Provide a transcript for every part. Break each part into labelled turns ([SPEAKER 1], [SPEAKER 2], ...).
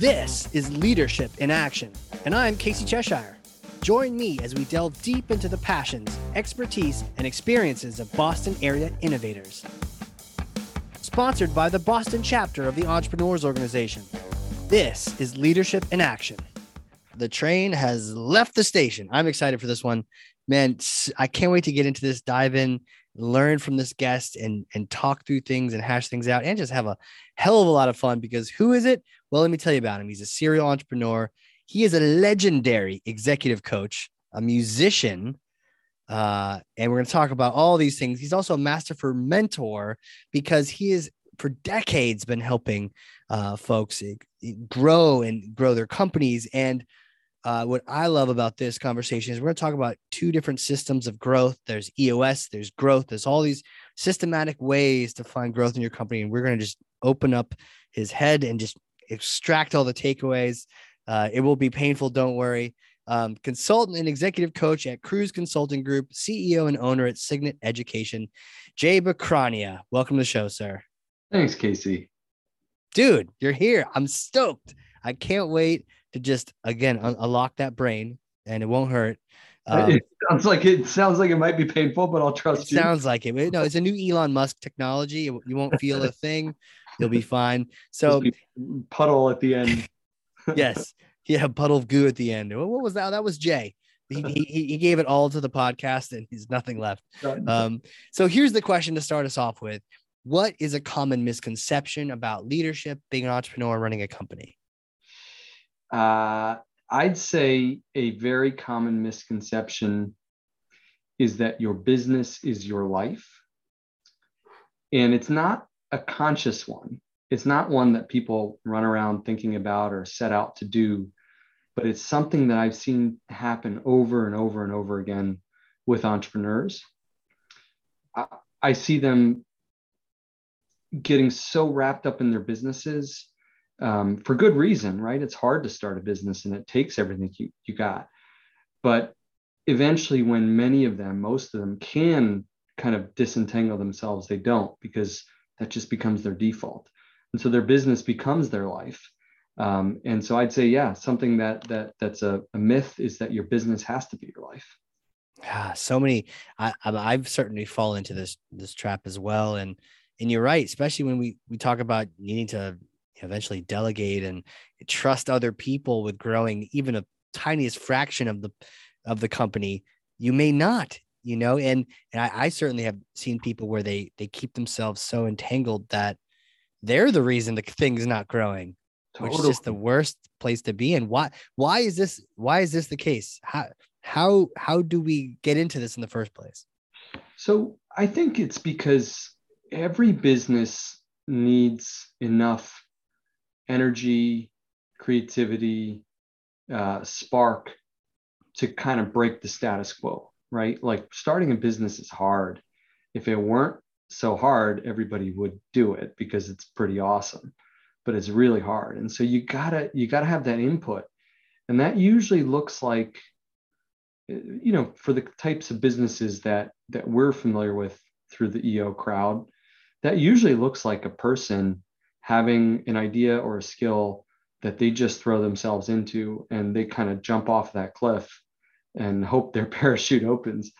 [SPEAKER 1] This is Leadership in Action, and I'm Casey Cheshire. Join me as we delve deep into the passions, expertise, and experiences of Boston area innovators. Sponsored by the Boston chapter of the Entrepreneurs Organization. This is Leadership in Action. The train has left the station. I'm excited for this one. Man, I can't wait to get into this, dive in, learn from this guest and and talk through things and hash things out and just have a hell of a lot of fun because who is it? Well, let me tell you about him. He's a serial entrepreneur. He is a legendary executive coach, a musician, uh, and we're going to talk about all these things. He's also a masterful mentor because he has for decades been helping uh, folks grow and grow their companies and uh, what I love about this conversation is we're going to talk about two different systems of growth. There's EOS, there's growth, there's all these systematic ways to find growth in your company. And we're going to just open up his head and just extract all the takeaways. Uh, it will be painful, don't worry. Um, consultant and executive coach at Cruise Consulting Group, CEO and owner at Signet Education, Jay Bacrania. Welcome to the show, sir.
[SPEAKER 2] Thanks, Casey.
[SPEAKER 1] Dude, you're here. I'm stoked. I can't wait to just again un- unlock that brain and it won't hurt.
[SPEAKER 2] Um, it sounds like it sounds like it might be painful, but I'll trust
[SPEAKER 1] you. Sounds like it. No, it's a new Elon Musk technology. You won't feel a thing. You'll be fine. So
[SPEAKER 2] puddle at the end.
[SPEAKER 1] yes. Yeah, puddle of goo at the end. What was that? That was Jay. He, he, he gave it all to the podcast and he's nothing left. Um, so here's the question to start us off with. What is a common misconception about leadership, being an entrepreneur, running a company?
[SPEAKER 2] Uh, I'd say a very common misconception is that your business is your life. And it's not a conscious one. It's not one that people run around thinking about or set out to do, but it's something that I've seen happen over and over and over again with entrepreneurs. I, I see them getting so wrapped up in their businesses um, for good reason, right? It's hard to start a business and it takes everything you, you got. But eventually, when many of them, most of them can kind of disentangle themselves, they don't because that just becomes their default. And so their business becomes their life. Um, and so I'd say, yeah, something that that that's a, a myth is that your business has to be your life.
[SPEAKER 1] Yeah, so many. I, I've certainly fallen into this this trap as well, and and you're right, especially when we we talk about needing to eventually delegate and trust other people with growing even a tiniest fraction of the of the company you may not you know? And and I, I, certainly have seen people where they they keep themselves so entangled that they're the reason the thing's not growing totally. which is just the worst place to be. And why why is this why is this the case? How how how do we get into this in the first place?
[SPEAKER 2] So i think it's because every business needs enough energy, creativity, uh, spark to kind of break the status quo, right? Like starting a business is hard. If it weren't so hard, everybody would do it because it's pretty awesome, but it's really hard. And so you gotta you gotta have that input, and that usually looks like, you know, for the types of businesses that that we're familiar with through the EO crowd, that usually looks like a person having an idea or a skill that they just throw themselves into and they kind of jump off that cliff and hope their parachute opens.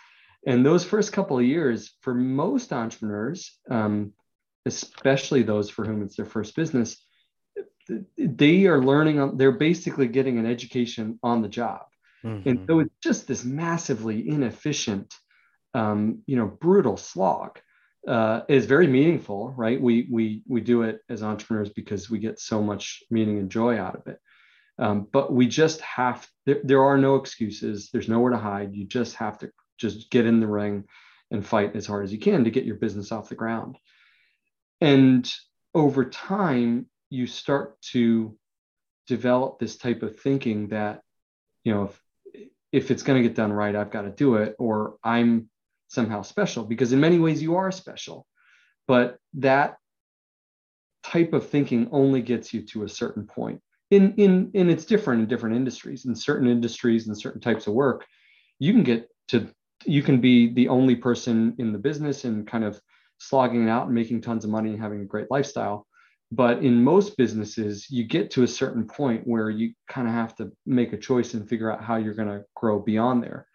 [SPEAKER 2] And those first couple of years, for most entrepreneurs, um, especially those for whom it's their first business, they are learning, they're basically getting an education on the job. Mm-hmm. And so it's just this massively inefficient, um, you know, brutal slog uh, is very meaningful, right? We we we do it as entrepreneurs because we get so much meaning and joy out of it. Um, but we just have there, there are no excuses. There's nowhere to hide. You just have to just get in the ring and fight as hard as you can to get your business off the ground. And over time, you start to develop this type of thinking that, you know, if if it's going to get done right, I've got to do it, or I'm somehow special because in many ways you are special but that type of thinking only gets you to a certain point. In in and it's different in different industries. In certain industries and certain types of work you can get to you can be the only person in the business and kind of slogging it out and making tons of money and having a great lifestyle. But in most businesses, you get to a certain point where you kind of have to make a choice and figure out how you're going to grow beyond there.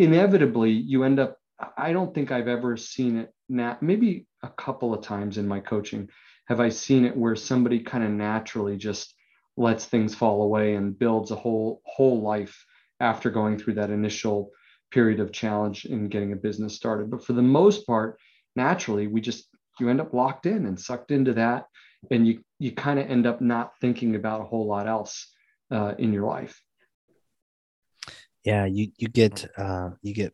[SPEAKER 2] Inevitably, you end up, I don't think I've ever seen it now, maybe a couple of times in my coaching have I seen it where somebody kind of naturally just lets things fall away and builds a whole whole life after going through that initial period of challenge in getting a business started. But for the most part, naturally, we just you end up locked in and sucked into that, and you you kind of end up not thinking about a whole lot else uh, in your life.
[SPEAKER 1] Yeah, you you get uh, you get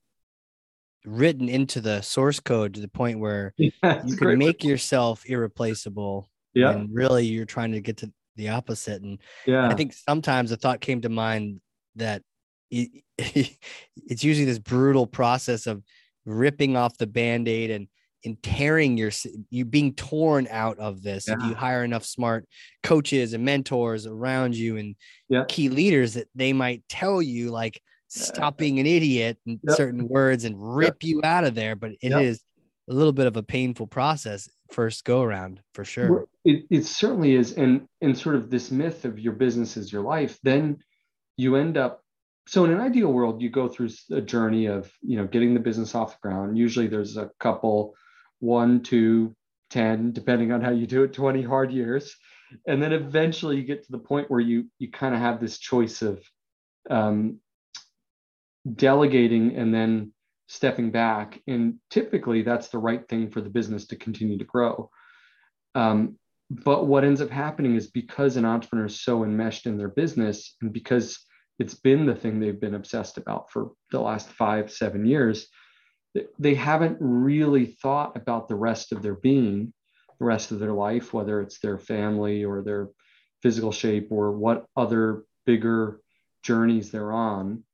[SPEAKER 1] written into the source code to the point where yeah, you can make yourself irreplaceable. Yeah, and really, you're trying to get to the opposite. And yeah, I think sometimes a thought came to mind that it, it's usually this brutal process of ripping off the band-aid and and tearing your you being torn out of this yeah. if you hire enough smart coaches and mentors around you and yeah. key leaders that they might tell you like stop being an idiot in yep. certain words and rip yep. you out of there but it yep. is a little bit of a painful process first go around for sure
[SPEAKER 2] it, it certainly is and and sort of this myth of your business is your life then you end up so in an ideal world you go through a journey of you know getting the business off the ground usually there's a couple one two ten depending on how you do it 20 hard years and then eventually you get to the point where you you kind of have this choice of um, delegating and then stepping back. And typically that's the right thing for the business to continue to grow. Um, but what ends up happening is because an entrepreneur is so enmeshed in their business and because it's been the thing they've been obsessed about for the last five, seven years, they haven't really thought about the rest of their being, the rest of their life, whether it's their family or their physical shape or what other bigger journeys they're on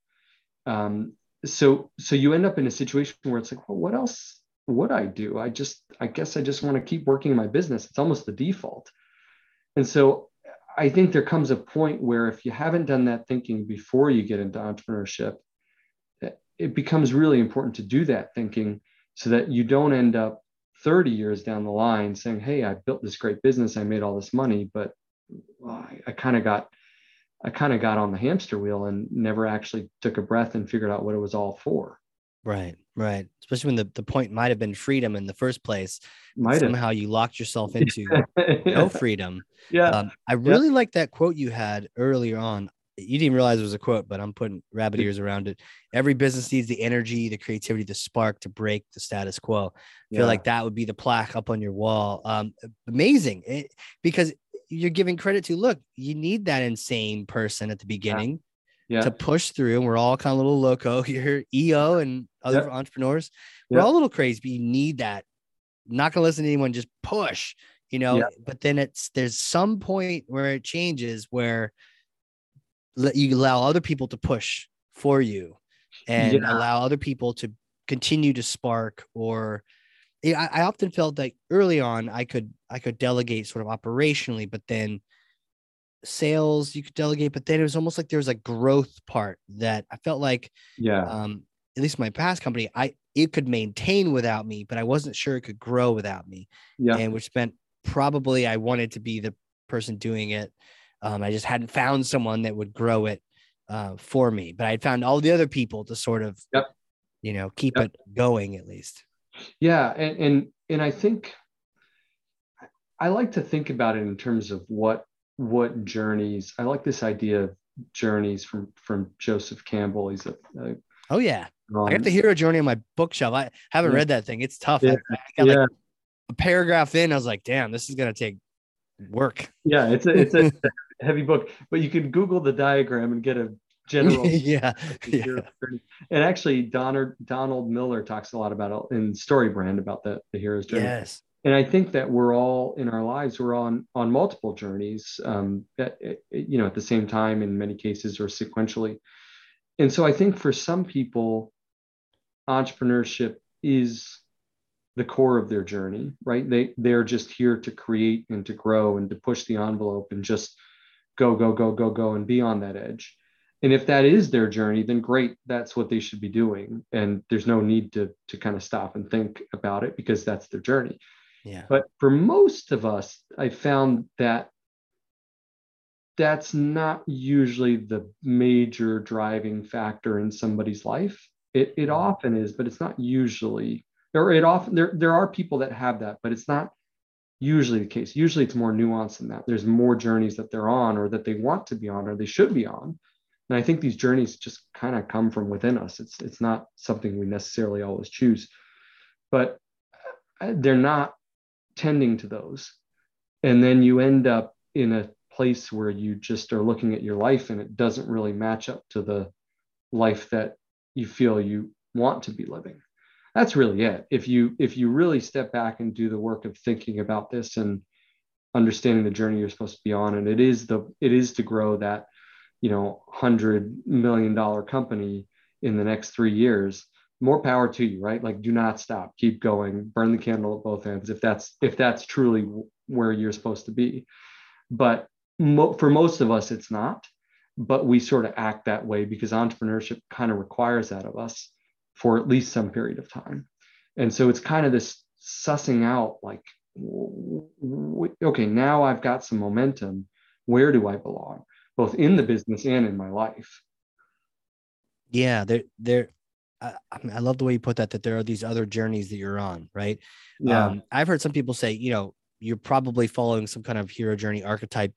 [SPEAKER 2] um, so so you end up in a situation where it's like well what else would i do? I just i guess i just want to keep working in my business. It's almost the default. And so i think there comes a point where if you haven't done that thinking before you get into entrepreneurship it becomes really important to do that thinking so that you don't end up 30 years down the line saying hey i built this great business. I made all this money but well, i, I kind of got I kind of got on the hamster wheel and never actually took a breath and figured out what it was all for.
[SPEAKER 1] Right, right. Especially when the, the point might have been freedom in the first place. Might somehow you locked yourself into yeah. no freedom.
[SPEAKER 2] Yeah. Um,
[SPEAKER 1] I really yeah. like that quote you had earlier on. You didn't realize it was a quote, but I'm putting rabbit ears around it. Every business needs the energy, the creativity, the spark to break the status quo. I feel yeah. like that would be the plaque up on your wall. Um, amazing, it, because you're giving credit to look you need that insane person at the beginning yeah. Yeah. to push through and we're all kind of a little loco here eo and other entrepreneurs. We're all a little crazy but you need that. Not gonna listen to anyone just push you know? But then it's there's some point where it changes where you allow other people to push for you and allow other people to continue to spark or I, I often felt like early on I could I could delegate sort of operationally, but then sales you could delegate, but then it was almost like there was a growth part that I felt like
[SPEAKER 2] yeah
[SPEAKER 1] um at least my past company I it could maintain without me, but I wasn't sure it could grow without me.
[SPEAKER 2] Yeah.
[SPEAKER 1] And which meant probably I wanted to be the person doing it. Um, I just hadn't found someone that would grow it uh, for me, but I had found all the other people to sort of,
[SPEAKER 2] yep.
[SPEAKER 1] you know, keep yep. it going at least.
[SPEAKER 2] Yeah, and, and and I think I like to think about it in terms of what what journeys. I like this idea of journeys from from Joseph Campbell. He's a, a
[SPEAKER 1] oh yeah. Um, I have the hero journey on my bookshelf. I haven't yeah. read that thing. It's tough. Yeah. Got yeah. like a paragraph in. I was like, damn, this is gonna take work.
[SPEAKER 2] Yeah, it's a it's a heavy book, but you can Google the diagram and get a general.
[SPEAKER 1] yeah. yeah.
[SPEAKER 2] And actually, Donald, Donald Miller talks a lot about it in StoryBrand about the, the hero's journey.
[SPEAKER 1] Yes.
[SPEAKER 2] And I think that we're all in our lives, we're on on multiple journeys, um, at, you know, at the same time in many cases or sequentially. And so I think for some people, entrepreneurship is the core of their journey, right? They they're just here to create and to grow and to push the envelope and just go, go, go, go, go and be on that edge and if that is their journey then great that's what they should be doing and there's no need to to kind of stop and think about it because that's their journey
[SPEAKER 1] Yeah.
[SPEAKER 2] But for most of us, I found that that's not usually the major driving factor in somebody's life. It, it mm-hmm. often is, but it's not usually, or it often, there, there are people that have that, but it's not usually the case. Usually it's more nuanced than that. There's more journeys that they're on or that they want to be on or they should be on. And I think these journeys just kind of come from within us. It's, it's not something we necessarily always choose, but uh, they're not tending to those. And then you end up in a place where you just are looking at your life and it doesn't really match up to the life that you feel you want to be living that's really it if you if you really step back and do the work of thinking about this and understanding the journey you're supposed to be on and it is the it is to grow that you know 100 million dollar company in the next 3 years more power to you right? Like do not stop. Keep going. Burn the candle at both ends if that's if that's truly where you're supposed to be. But mo- for most of us, it's not, but we sort of act that way because entrepreneurship kind of requires that of us for at least some period of time. And so it's kind of this sussing out like, okay, now I've got some momentum. Where do I belong, both in the business and in my life?
[SPEAKER 1] Yeah, there, there. I, I love the way you put that. That there are these other journeys that you're on, right?
[SPEAKER 2] Yeah. Um,
[SPEAKER 1] I've heard some people say, you know, you're probably following some kind of hero journey archetype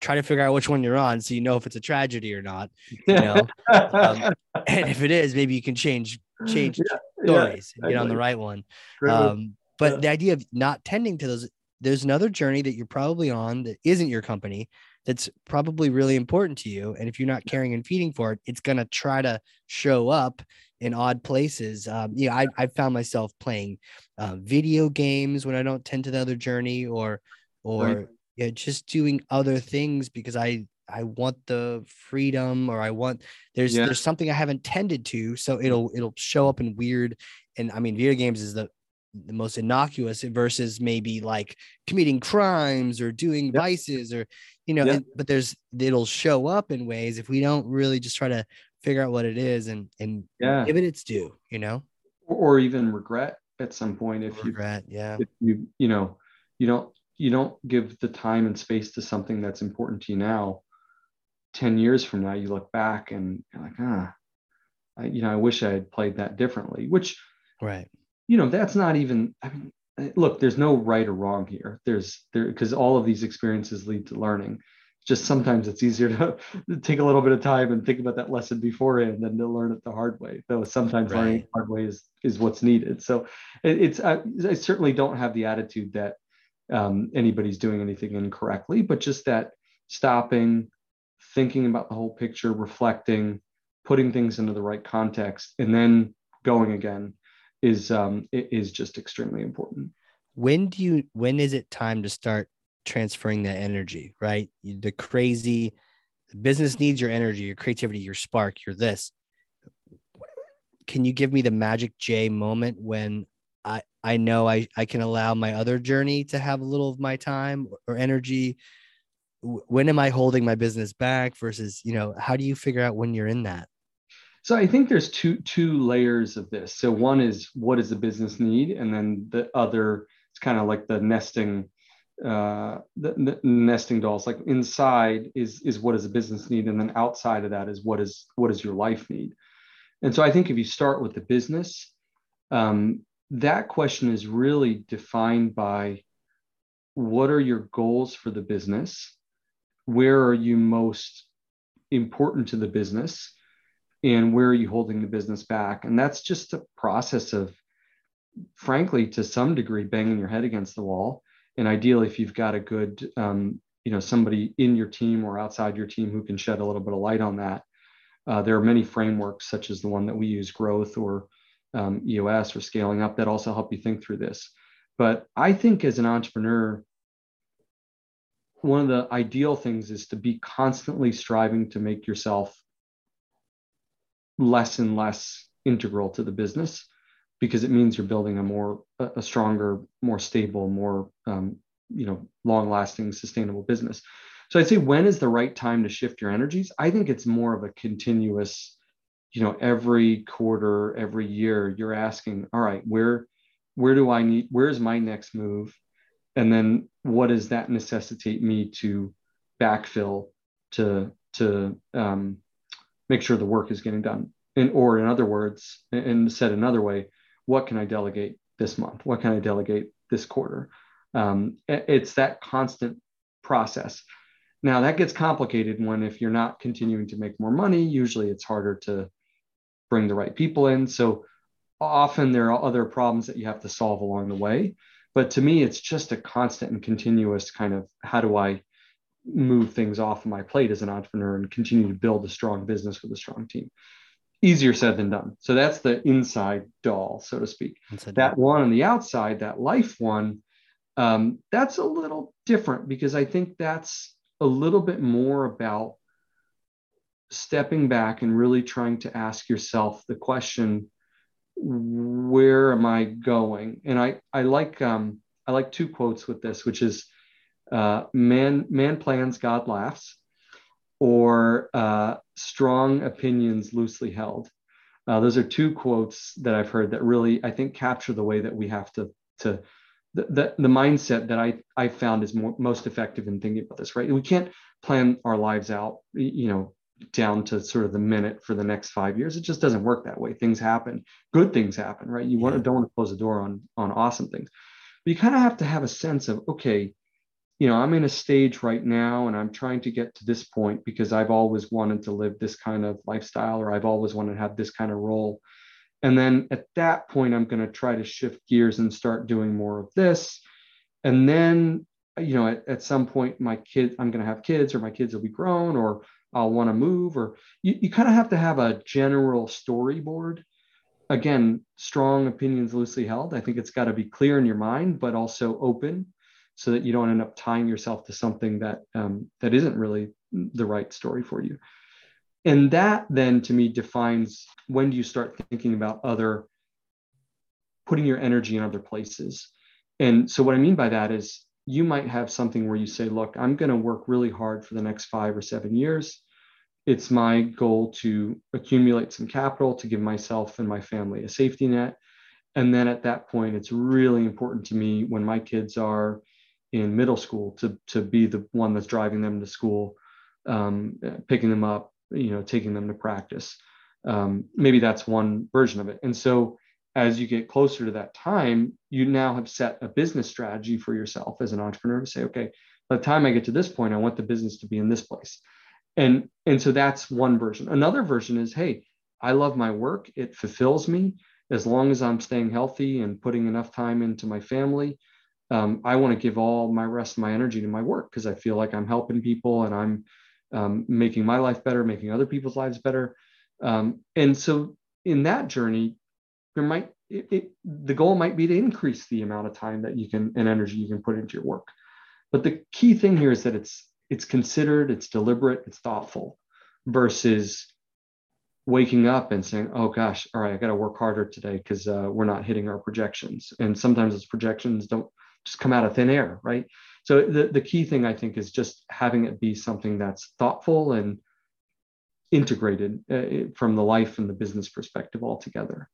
[SPEAKER 1] try to figure out which one you're on so you know if it's a tragedy or not you know um, and if it is maybe you can change change yeah, stories yeah, and get on the right one um, but yeah. the idea of not tending to those there's another journey that you're probably on that isn't your company that's probably really important to you and if you're not caring and feeding for it it's going to try to show up in odd places um, you know I, I found myself playing uh, video games when i don't tend to the other journey or or right yeah, just doing other things because I I want the freedom or I want there's yeah. there's something I haven't tended to, so it'll it'll show up in weird. And I mean, video games is the the most innocuous versus maybe like committing crimes or doing yep. vices or you know. Yep. And, but there's it'll show up in ways if we don't really just try to figure out what it is and and
[SPEAKER 2] yeah.
[SPEAKER 1] give it its due, you know,
[SPEAKER 2] or even regret at some point if you
[SPEAKER 1] regret, you
[SPEAKER 2] yeah, if you you know you don't you don't give the time and space to something that's important to you now 10 years from now you look back and you're like ah I, you know i wish i had played that differently which
[SPEAKER 1] right
[SPEAKER 2] you know that's not even i mean look there's no right or wrong here. There's there because all of these experiences lead to learning. Just sometimes it's easier to, to, take a little bit of time and think about that lesson beforehand than to learn it the hard way though sometimes right. learning the hard way is is what's needed. So it, it's I, I certainly don't have the attitude that um, anybody's doing anything incorrectly, but just that stopping, thinking about the whole picture, reflecting, putting things into the right context, and then going again is um, is just extremely important.
[SPEAKER 1] When do you? When is it time to start transferring that energy? Right, the crazy business needs your energy, your creativity, your spark, your this. Can you give me the magic J moment when I I know I I can allow my other journey to have a little of my time or energy. When am I holding my business back versus you know how do you figure out when you're in that?
[SPEAKER 2] So I think there's two two layers of this. So one is what does the business need, and then the other it's kind of like the nesting uh the, the, nesting dolls like inside is is what does a business need and then outside of that is what is what does your life need and so i think if you start with the business um, that question is really defined by what are your goals for the business? Where are you most important to the business? And where are you holding the business back? And that's just a process of, frankly, to some degree, banging your head against the wall. And ideally, if you've got a good, um, you know, somebody in your team or outside your team who can shed a little bit of light on that, uh, there are many frameworks such as the one that we use, growth or um, EOS or scaling up that also help you think through this. But I think as an entrepreneur, one of the ideal things is to be constantly striving to make yourself less and less integral to the business because it means you're building a more a stronger more stable more um, you know long lasting sustainable business. So i'd say when is the right time to shift your energies? I think it's more of a continuous you know every quarter every year you're asking all right where where do i need where's my next move? And then what does that necessitate me to backfill to to um, make sure the work is getting done. And or in other words and said another way what can i delegate this month? What can i delegate this quarter? Um, it's that constant process. Now that gets complicated when if you're not continuing to make more money usually it's harder to bring the right people in. So often there are other problems that you have to solve along the way. But to me it's just a constant and continuous kind of how do i move things off of my plate as an entrepreneur and continue to build a strong business with a strong team. Easier said than done. So that's the inside doll so to speak. That one on the outside that life one um, that's a little different because i think that's a little bit more about stepping back and really trying to ask yourself the question where am i going? And i i like um i like two quotes with this which is uh, man man plans god laughs or uh, strong opinions loosely held uh, those are two quotes that i've heard that really i think capture the way that we have to to the, the, the mindset that i i found is more, most effective in thinking about this right we can't plan our lives out you know down to sort of the minute for the next five years. It just doesn't work that way. Things happen, good things happen, right? You want to, don't want to close the door on on awesome things, but you kind of have to have a sense of okay, you know, I'm in a stage right now, and I'm trying to get to this point because I've always wanted to live this kind of lifestyle, or I've always wanted to have this kind of role. And then at that point, I'm going to try to shift gears and start doing more of this. And then, you know, at, at some point, my kid, I'm going to have kids, or my kids will be grown, or I'll want to move, or you, you kind of have to have a general storyboard. Again, strong opinions loosely held. I think it's got to be clear in your mind, but also open so that you don't end up tying yourself to something that um, that isn't really the right story for you. And that then to me defines when do you start thinking about other putting your energy in other places. And so what I mean by that is you might have something where you say, look, I'm going to work really hard for the next five or seven years. It's my goal to accumulate some capital to give myself and my family a safety net. And then at that point, it's really important to me when my kids are in middle school to, to be the one that's driving them to school, um, picking them up, you know, taking them to practice. Um, maybe that's one version of it. And so as you get closer to that time, you now have set a business strategy for yourself as an entrepreneur to say, okay, by the time I get to this point, I want the business to be in this place. And, and so that's one version. Another version is, hey, I love my work. It fulfills me as long as I'm staying healthy and putting enough time into my family. Um, I want to give all my rest of my energy to my work because I feel like I'm helping people and I'm um, making my life better, making other people's lives better. Um, and so in that journey, there might it, it, the goal might be to increase the amount of time that you can and energy you can put into your work but the key thing here is that it's it's considered it's deliberate it's thoughtful versus waking up and saying oh gosh all right i got to work harder today because uh, we're not hitting our projections and sometimes those projections don't just come out of thin air right so the, the key thing i think is just having it be something that's thoughtful and integrated uh, from the life and the business perspective altogether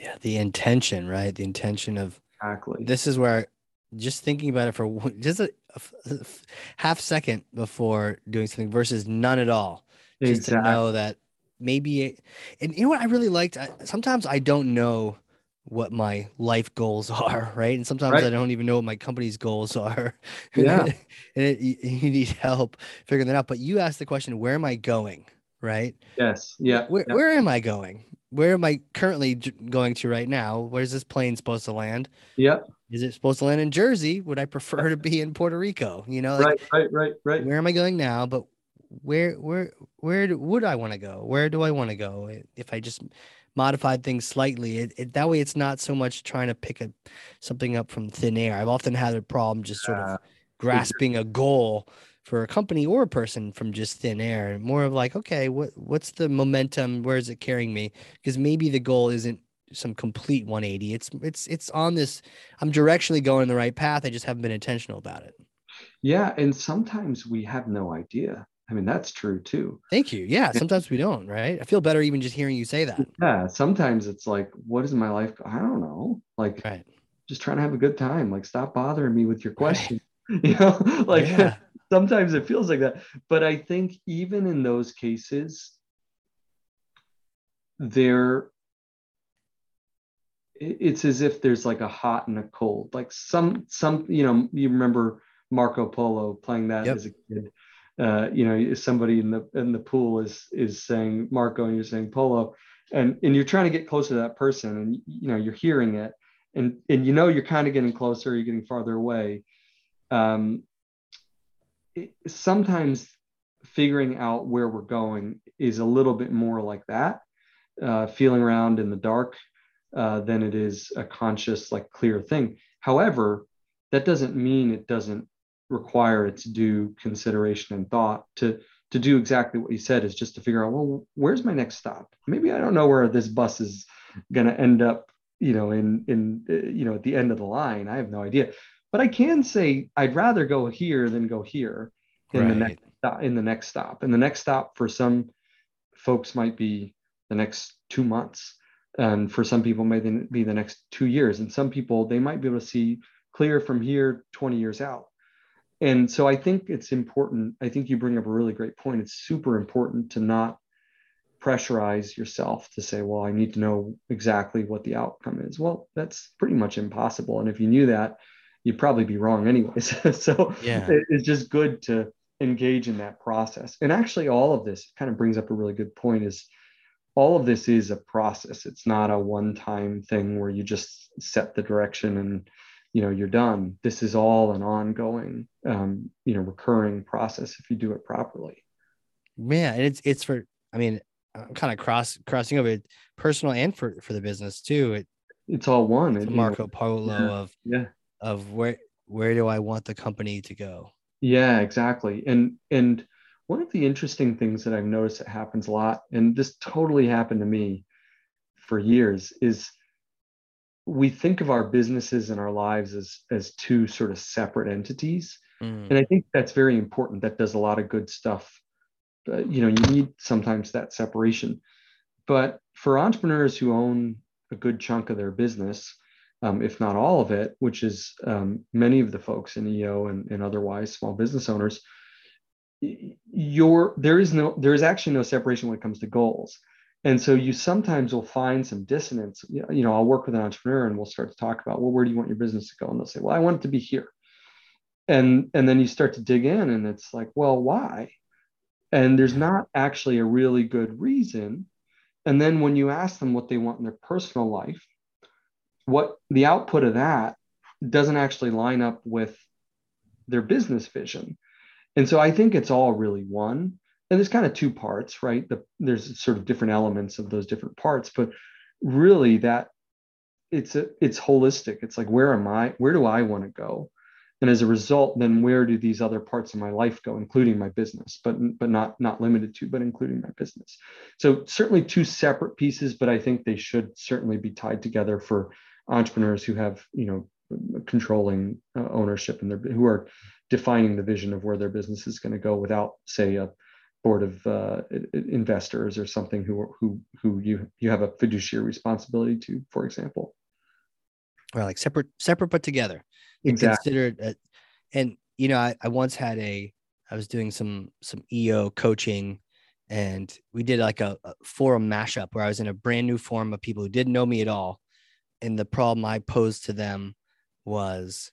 [SPEAKER 1] yeah, the intention, right? The intention of
[SPEAKER 2] exactly.
[SPEAKER 1] This is where just thinking about it for just a, a, half second before doing something versus none at all. Just exactly. to know that maybe, and you know what I really liked. I, sometimes I don't know what my life goals are, right? And sometimes right. I don't even know what my company's goals are.
[SPEAKER 2] Yeah,
[SPEAKER 1] and it, you need help figuring that out. But you asked the question, "Where am I going?" Right?
[SPEAKER 2] Yes. Yeah.
[SPEAKER 1] Where,
[SPEAKER 2] yeah.
[SPEAKER 1] where am I going? where am I currently going to right now? Where's this plane supposed to land?
[SPEAKER 2] Yep.
[SPEAKER 1] Is it supposed to land in Jersey? Would I prefer to be in Puerto Rico? You know,
[SPEAKER 2] like, right, right, right, right.
[SPEAKER 1] Where am I going now? But where, where, where do, would I want to go? Where do I want to go? If I just modified things slightly, it, it, that way it's not so much trying to pick a something up from thin air. I've often had a problem just sort of grasping a goal for a company or a person from just thin air more of like okay what what's the momentum? Where is it carrying me? Because maybe the goal isn't some complete 180 it's it's it's on this i'm directionally going the right path i just haven't been intentional about it.
[SPEAKER 2] Yeah and sometimes we have no idea i mean that's true too
[SPEAKER 1] thank you yeah sometimes we don't right i feel better even just hearing you say that
[SPEAKER 2] yeah sometimes it's like what is my life i don't know like right just trying to have a good time. Like, stop bothering me with your question. Right. You know, like yeah. sometimes it feels like that. But I think even in those cases, there it's as if there's like a hot and a cold. Like some some, you know, you remember Marco Polo playing that yep. as a kid. Uh, you know, somebody in the in the pool is is saying Marco and you're saying Polo, and and you're trying to get closer to that person, and you know you're hearing it, and and you know you're kind of getting closer, you're getting farther away. Um, it, sometimes figuring out where we're going is a little bit more like that, uh, feeling around in the dark, uh, than it is a conscious, like clear thing. However, that doesn't mean it doesn't require its due consideration and thought to to do exactly what you said is just to figure out well where's my next stop? Maybe i don't know where this bus is going to end up you know in in uh, you know at the end of the line. I have no idea. But i can say i'd rather go here than go here in right. the next stop in the next stop. And the next stop for some folks might be the next two months. And for some people may be the next two years. And some people they might be able to see clear from here 20 years out and so i think it's important i think you bring up a really great point. It's super important to not pressurize yourself to say well i need to know exactly what the outcome is. Well that's pretty much impossible. And if you knew that you'd probably be wrong anyways. So yeah. it's just good to engage in that process. And actually all of this kind of brings up a really good point is all of this is a process. It's not a one time thing where you just set the direction and you know you're done. This is all an ongoing um, you know recurring process if you do it properly.
[SPEAKER 1] Yeah and it's it's for i mean i'm kind of cross crossing over it personal and for for the business too. It
[SPEAKER 2] it's all one
[SPEAKER 1] it's marco polo
[SPEAKER 2] yeah,
[SPEAKER 1] of
[SPEAKER 2] yeah.
[SPEAKER 1] of where where do i want the company to go?
[SPEAKER 2] Yeah exactly. And and one of the interesting things that i've noticed that happens a lot and this totally happened to me for years is we think of our businesses and our lives as as two sort of separate entities. Mm. and i think that's very important. That does a lot of good stuff. Uh, you know you need sometimes that separation. But for entrepreneurs who own a good chunk of their business um, if not all of it which is um, many of the folks in eo and, and otherwise small business owners your there is no there is actually no separation when it comes to goals and so you sometimes will find some dissonance. You know, I'll work with an entrepreneur and we'll start to talk about, well, where do you want your business to go? And they'll say, well, I want it to be here. And and then you start to dig in and it's like, well, why? And there's not actually a really good reason. And then when you ask them what they want in their personal life, what the output of that doesn't actually line up with their business vision. And so I think it's all really one and there's kind of two parts, right? The, there's sort of different elements of those different parts, but really that it's a, it's holistic. It's like where am I? Where do I want to go? And as a result, then where do these other parts of my life go, including my business, but but not not limited to, but including my business. So certainly two separate pieces, but I think they should certainly be tied together for entrepreneurs who have you know controlling uh, ownership and who are defining the vision of where their business is going to go without say a board of uh, investors or something who who who you you have a fiduciary responsibility to, for example.
[SPEAKER 1] Well, like separate separate but together.
[SPEAKER 2] Exactly.
[SPEAKER 1] Considered, uh, and you know, I, I once had a I was doing some some EO coaching, and we did like a, a forum mashup where I was in a brand new forum of people who didn't know me at all, and the problem I posed to them was,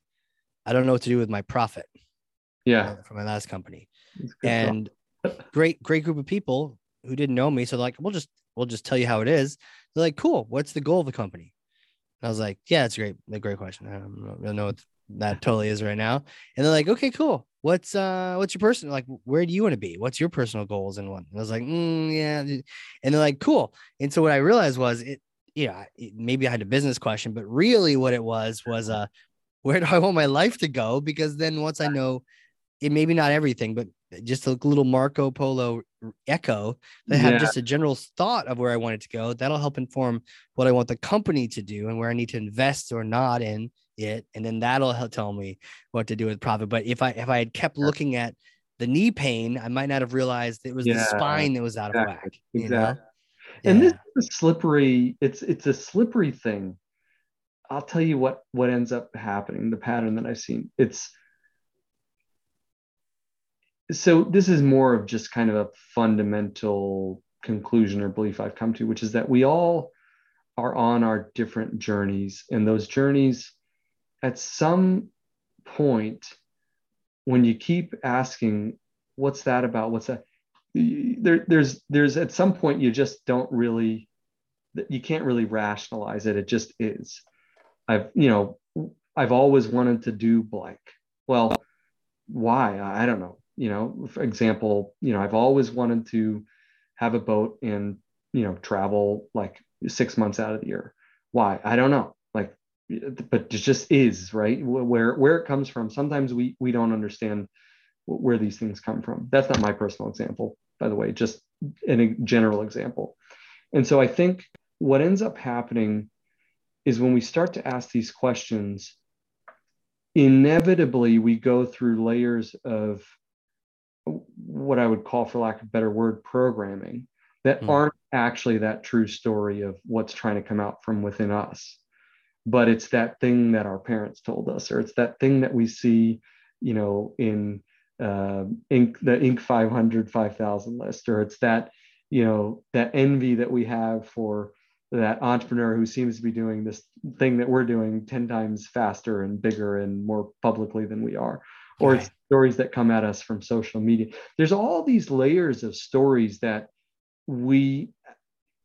[SPEAKER 1] I don't know what to do with my profit.
[SPEAKER 2] Yeah.
[SPEAKER 1] For my last company, and great, great group of people who didn't know me. So like, we'll just we'll just tell you how it is. They're like, cool. What's the goal of the company? And I was like, yeah, it's great. A great question. I don't, know what that totally is right now. And they're like, okay, cool. What's uh what's your personal like where do you want to be? What's your personal goals and what? And I was like, mm, yeah. And they're like, cool. And so what I realized was it, yeah, it, maybe I had a business question, but really what it was was uh where do I want my life to go? Because then once I know it maybe not everything, but just a little Marco Polo echo that have yeah. just a general thought of where I want it to go. That'll help inform what I want the company to do and where I need to invest or not in it. And then that'll help tell me what to do with profit. But if I if I had kept looking at the knee pain, I might not have realized it was yeah, the spine that was out exactly. of whack. You exactly. know?
[SPEAKER 2] And this is slippery, it's it's a slippery thing. I'll tell you what what ends up happening, the pattern that I've seen. It's so this is more of just kind of a fundamental conclusion or belief I've come to, which is that we all are on our different journeys, and those journeys, at some point, when you keep asking, "What's that about? What's that?" There, there's, there's at some point you just don't really, you can't really rationalize it. It just is. I've, you know, I've always wanted to do blank. Well, why? I don't know you know for example you know i've always wanted to have a boat and you know travel like six months out of the year. Why? I don't know. Like but it just is right? Where where it comes from. Sometimes we we don't understand where these things come from. That's not my personal example by the way just a general example. And so i think what ends up happening is when we start to ask these questions inevitably we go through layers of what I would call, for lack of a better word, programming that mm. aren't actually that true story of what's trying to come out from within us. But it's that thing that our parents told us, or it's that thing that we see, you know, in uh, Inc, the Inc 500, 5000 list, or it's that, you know, that envy that we have for that entrepreneur who seems to be doing this thing that we're doing 10 times faster and bigger and more publicly than we are or right. stories that come at us from social media. There's all these layers of stories that we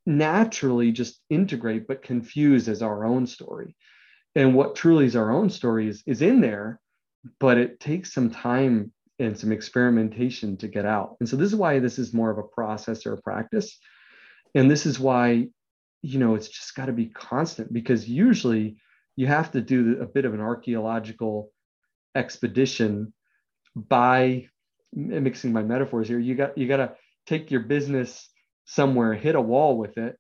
[SPEAKER 2] naturally just integrate but confuse as our own story. And what truly is our own story is, is in there, but it takes some time and some experimentation to get out. And so this is why this is more of a process or a practice. And this is why, you know, it's just got to be constant because usually you have to do a bit of an archaeological expedition by mixing my metaphors here you got you got to take your business somewhere hit a wall with it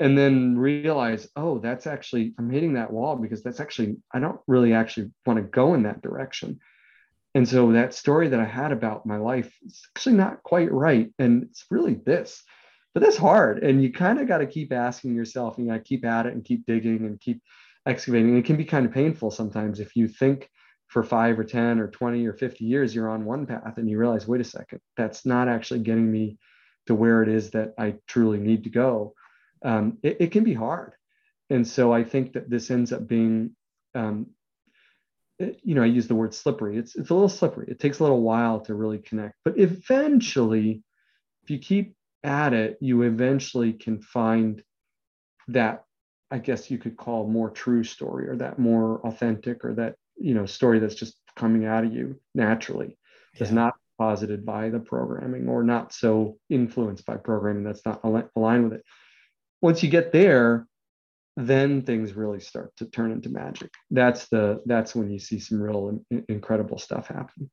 [SPEAKER 2] and then realize oh that's actually i'm hitting that wall because that's actually i don't really actually want to go in that direction. And so that story that i had about my life is actually not quite right and it's really this but that's hard and you kind of got to keep asking yourself you got to keep at it and keep digging and keep excavating it can be kind of painful sometimes if you think for five or 10 or 20 or 50 years, you're on one path and you realize, wait a second, that's not actually getting me to where it is that I truly need to go. Um, it, it, can be hard. And so I think that this ends up being, um, it, you know, I use the word slippery. It's, it's a little slippery. It takes a little while to really connect, but eventually, if you keep at it, you eventually can find that, I guess you could call more true story or that more authentic or that you know story that's just coming out of you naturally yeah. is not posited by the programming or not so influenced by programming that's not aligned with it. Once you get there then things really start to turn into magic. That's the that's when you see some real in, incredible stuff happen.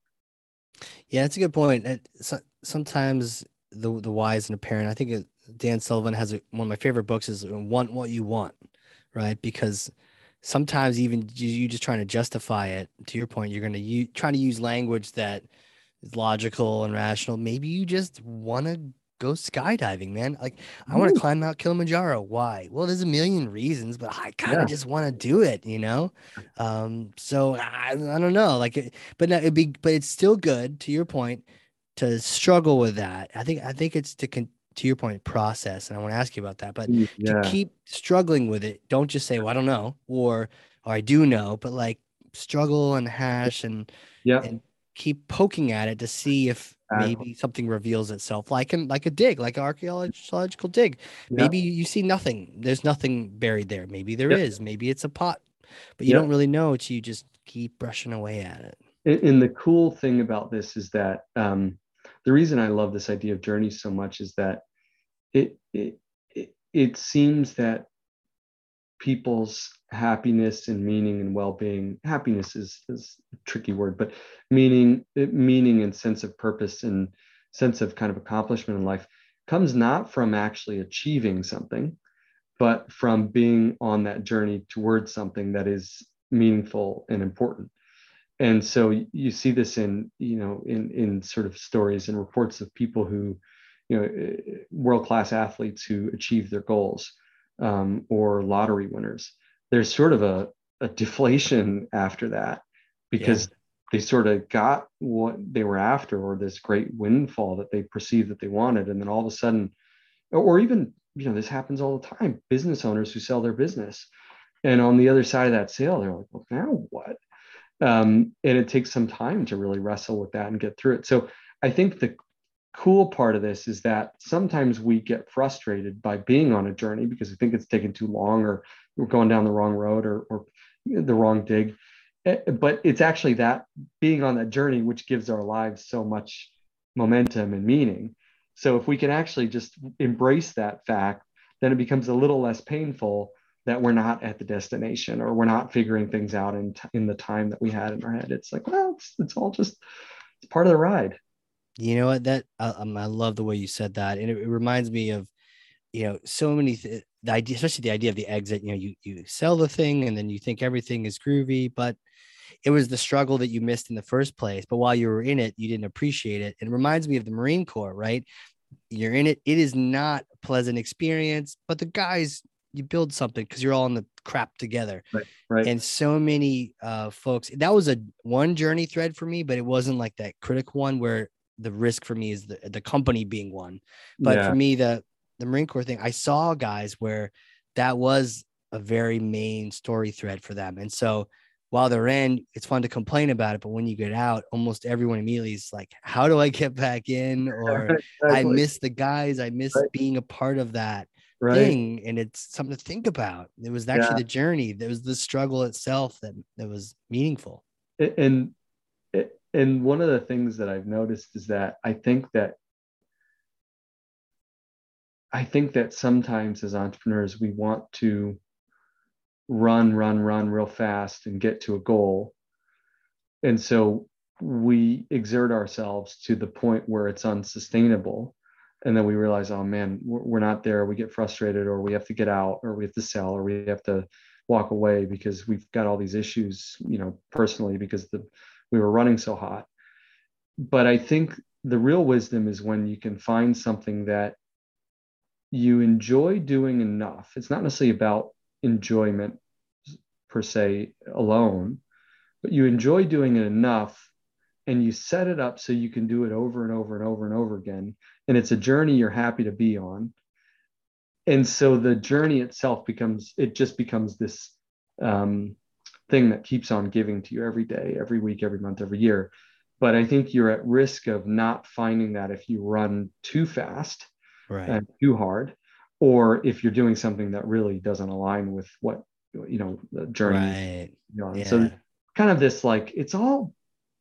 [SPEAKER 1] Yeah that's a good point. It, so, sometimes the the wise and apparent i think it, dan sullivan has a, one of my favorite books is uh, want what you want right? Because sometimes even you just trying to justify it to your point you're going to you trying to use language that is logical and rational maybe you just want to go skydiving man. Like i want to climb mount kilimanjaro. Why? Well there's a million reasons but i kind of yeah. just want to do it you know? Um so I, I don't know like it, but no, it'd be but it's still good to your point to struggle with that. I think i think it's to con- to your point process and i want to ask you about that but mm, yeah. to keep struggling with it don't just say well i don't know or or i do know but like struggle and hash and yeah and keep poking at it to see if maybe something reveals itself like in like a dig like an archaeological dig. Yeah. maybe you see nothing. There's nothing buried there. Maybe there is. maybe it's a pot but you don't really know until you just keep brushing away at it.
[SPEAKER 2] And, and the cool thing about this is that um, the reason i love this idea of journey so much is that it, it, it, seems that people's happiness and meaning and well-being happiness is, is a tricky word but meaning meaning and sense of purpose and sense of kind of accomplishment in life comes not from actually achieving something but from being on that journey towards something that is meaningful and important. And so you see this in you know in in sort of stories and reports of people who you know world class athletes who achieve their goals um, or lottery winners. There's sort of a, a deflation after that because yeah. they sort of got what they were after or this great windfall that they perceived that they wanted. And then all of a sudden or even you know this happens all the time. Business owners who sell their business. And on the other side of that sale they're like well now what? Um, and it takes some time to really wrestle with that and get through it. So i think the cool part of this is that sometimes we get frustrated by being on a journey because we think it's taking too long or we're going down the wrong road or, or the wrong dig. Eh, but it's actually that being on that journey which gives our lives so much momentum and meaning. So if we can actually just embrace that fact then it becomes a little less painful that we're not at the destination or we're not figuring things out in, t- in the time that we had in our head. It's like well it's, it's all just it's part of the ride
[SPEAKER 1] you know what? That I, um, I love the way you said that, and it, it reminds me of, you know, so many th- the idea, especially the idea of the exit. You know, you you sell the thing, and then you think everything is groovy, but it was the struggle that you missed in the first place. But while you were in it, you didn't appreciate it. It reminds me of the Marine Corps, right? You're in it. It is not a pleasant experience, but the guys you build something because you're all in the crap together.
[SPEAKER 2] Right, right.
[SPEAKER 1] And so many uh, folks, that was a one journey thread for me, but it wasn't like that critical one where the risk for me is the, the company being one. But yeah. for me, the the Marine Corps thing, I saw guys where that was a very main story thread for them. And so while they're in, it's fun to complain about it. But when you get out, almost everyone immediately is like, how do I get back in? Or exactly. I miss the guys. I miss right. being a part of that right. thing. And it's something to think about. It was actually yeah. the journey. There was the struggle itself that, that was meaningful.
[SPEAKER 2] And and one of the things that I've noticed is that I think that I think that sometimes as entrepreneurs we want to run, run, run real fast and get to a goal. And so we exert ourselves to the point where it's unsustainable. And then we realize, oh man, we're not there. We get frustrated, or we have to get out, or we have to sell, or we have to walk away because we've got all these issues, you know, personally because the we were running so hot. But I think the real wisdom is when you can find something that you enjoy doing enough. It's not necessarily about enjoyment per se alone, but you enjoy doing it enough and you set it up so you can do it over and over and over and over again. And it's a journey you're happy to be on. And so the journey itself becomes, it just becomes this um, thing that keeps on giving to you every day, every week, every month, every year. But I think you're at risk of not finding that if you run too fast right. and too hard, or if you're doing something that really doesn't align with what you know the journey. Right. You know, yeah. So kind of this like it's all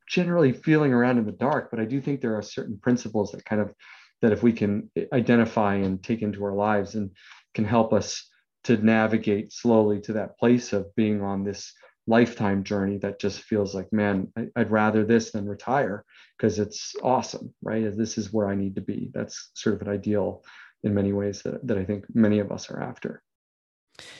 [SPEAKER 2] generally feeling around in the dark, but I do think there are certain principles that kind of that if we can identify and take into our lives and can help us to navigate slowly to that place of being on this lifetime journey that just feels like, man, I, would rather this than retire because it's awesome, right? This is where I need to be. That's sort of an ideal in many ways that, that I think many of us are after.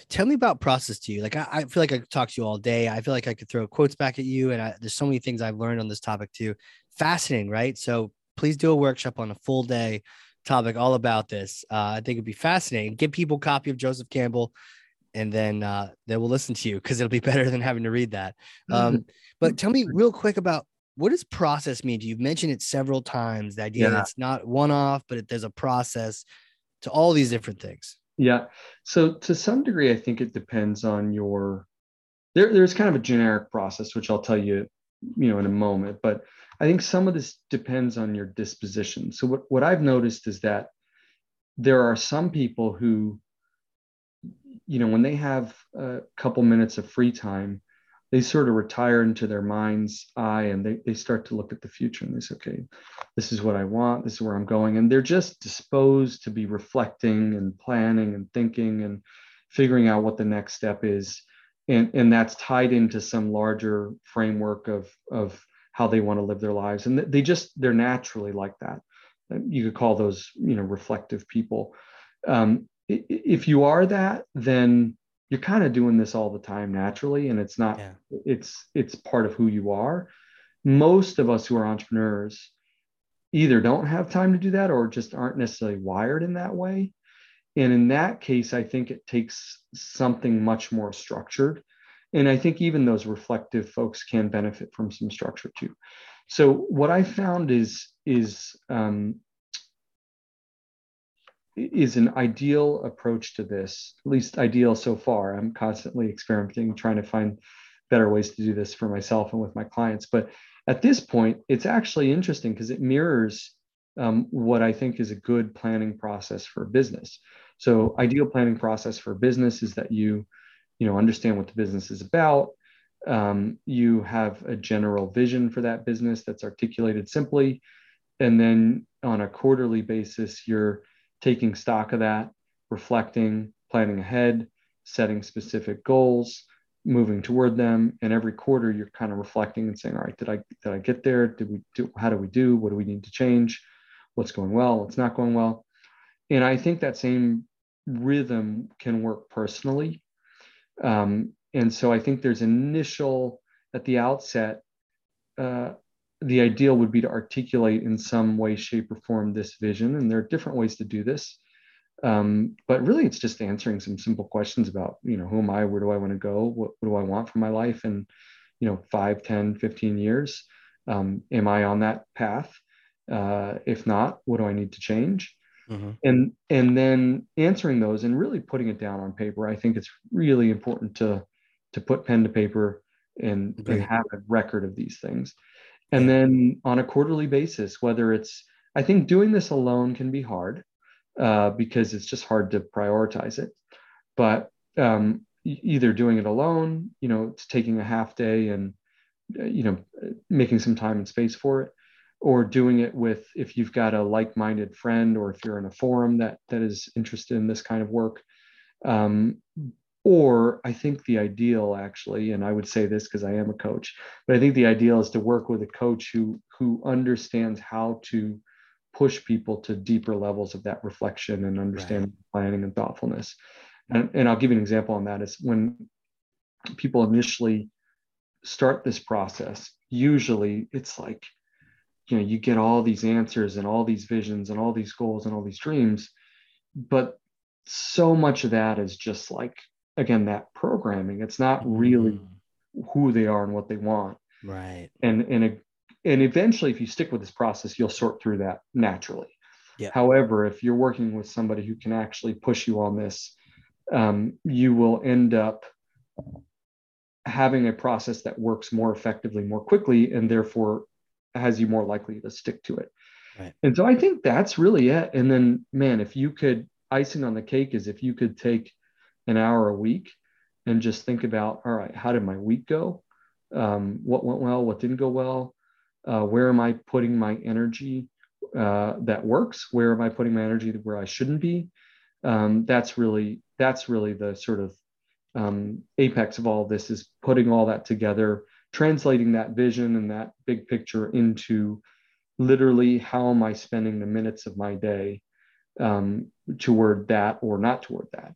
[SPEAKER 1] Tell me about process to you. Like I, I, feel like I could talk to you all day. I feel like I could throw quotes back at you, and I, there's so many things I've learned on this topic too. Fascinating, right? So please do a workshop on a full day topic all about this. Uh, I think it'd be fascinating. Give people a copy of Joseph Campbell and then uh, they will listen to you because it'll be better than having to read that. Um, but tell me real quick about what does process mean? You've mentioned it several times. The idea yeah. that it's not one off, but it, there's a process to all these different things.
[SPEAKER 2] Yeah. So to some degree, I think it depends on your. There, there's kind of a generic process, which I'll tell you, you know, in a moment. But I think some of this depends on your disposition. So what, what I've noticed is that there are some people who you know, when they have a couple minutes of free time, they sort of retire into their mind's eye and they, they start to look at the future and they say, okay, this is what I want, this is where I'm going. And they're just disposed to be reflecting and planning and thinking and figuring out what the next step is. And, and that's tied into some larger framework of, of how they want to live their lives. And they just, they're naturally like that. You could call those, you know, reflective people. Um, if you are that, then you're kind of doing this all the time naturally, and it's not. Yeah. It's it's part of who you are. Most of us who are entrepreneurs either don't have time to do that or just aren't necessarily wired in that way. and in that case, I think it takes something much more structured. And I think even those reflective folks can benefit from some structure too. So what I found is is um, is an ideal approach to this, at least ideal so far. I'm constantly experimenting, trying to find better ways to do this for myself and with my clients. But at this point, it's actually interesting because it mirrors um, what I think is a good planning process for business. So, ideal planning process for business is that you, you know, understand what the business is about. Um, you have a general vision for that business that's articulated simply, and then on a quarterly basis, you're taking stock of that, reflecting, planning ahead, setting specific goals, moving toward them. And every quarter you're kind of reflecting and saying, all right, did I did I get there? Did we do how do we do? What do we need to change? What's going well? What's not going well? And I think that same rhythm can work personally. Um, and so I think there's initial at the outset, uh, the ideal would be to articulate in some way, shape, or form this vision. And there are different ways to do this. Um, but really, it's just answering some simple questions about, you know, who am I? Where do I want to go? What, what do I want for my life? And, you know, 5, 10, 15 years. Um, am I on that path? Uh, if not, what do I need to change? Mm-hmm. And and then answering those and really putting it down on paper. I think it's really important to to put pen to paper and, and have a record of these things. And then on a quarterly basis, whether it's, I think doing this alone can be hard uh, because it's just hard to prioritize it. But um, either doing it alone, you know, it's taking a half day and, uh, you know, making some time and space for it, or doing it with, if you've got a like minded friend or if you're in a forum that, that is interested in this kind of work. Um, or I think the ideal actually, and I would say this because I am a coach, but I think the ideal is to work with a coach who who understands how to push people to deeper levels of that reflection and understanding right. planning and thoughtfulness. And, and I'll give you an example on that is when people initially start this process, usually it's like, you know, you get all these answers and all these visions and all these goals and all these dreams, but so much of that is just like again that programming it's not really mm. who they are and what they want
[SPEAKER 1] right
[SPEAKER 2] and and a, and eventually if you stick with this process you'll sort through that naturally
[SPEAKER 1] yeah.
[SPEAKER 2] however if you're working with somebody who can actually push you on this um, you will end up having a process that works more effectively more quickly and therefore has you more likely to stick to it
[SPEAKER 1] right.
[SPEAKER 2] and so i think that's really it and then man if you could icing on the cake is if you could take an hour a week and just think about all right how did my week go? Um, what went well what didn't go well? Uh, where am i putting my energy uh, that works? Where am i putting my energy where i shouldn't be? Um, that's really that's really the sort of um, apex of all of this is putting all that together translating that vision and that big picture into literally how am i spending the minutes of my day um, toward that or not toward that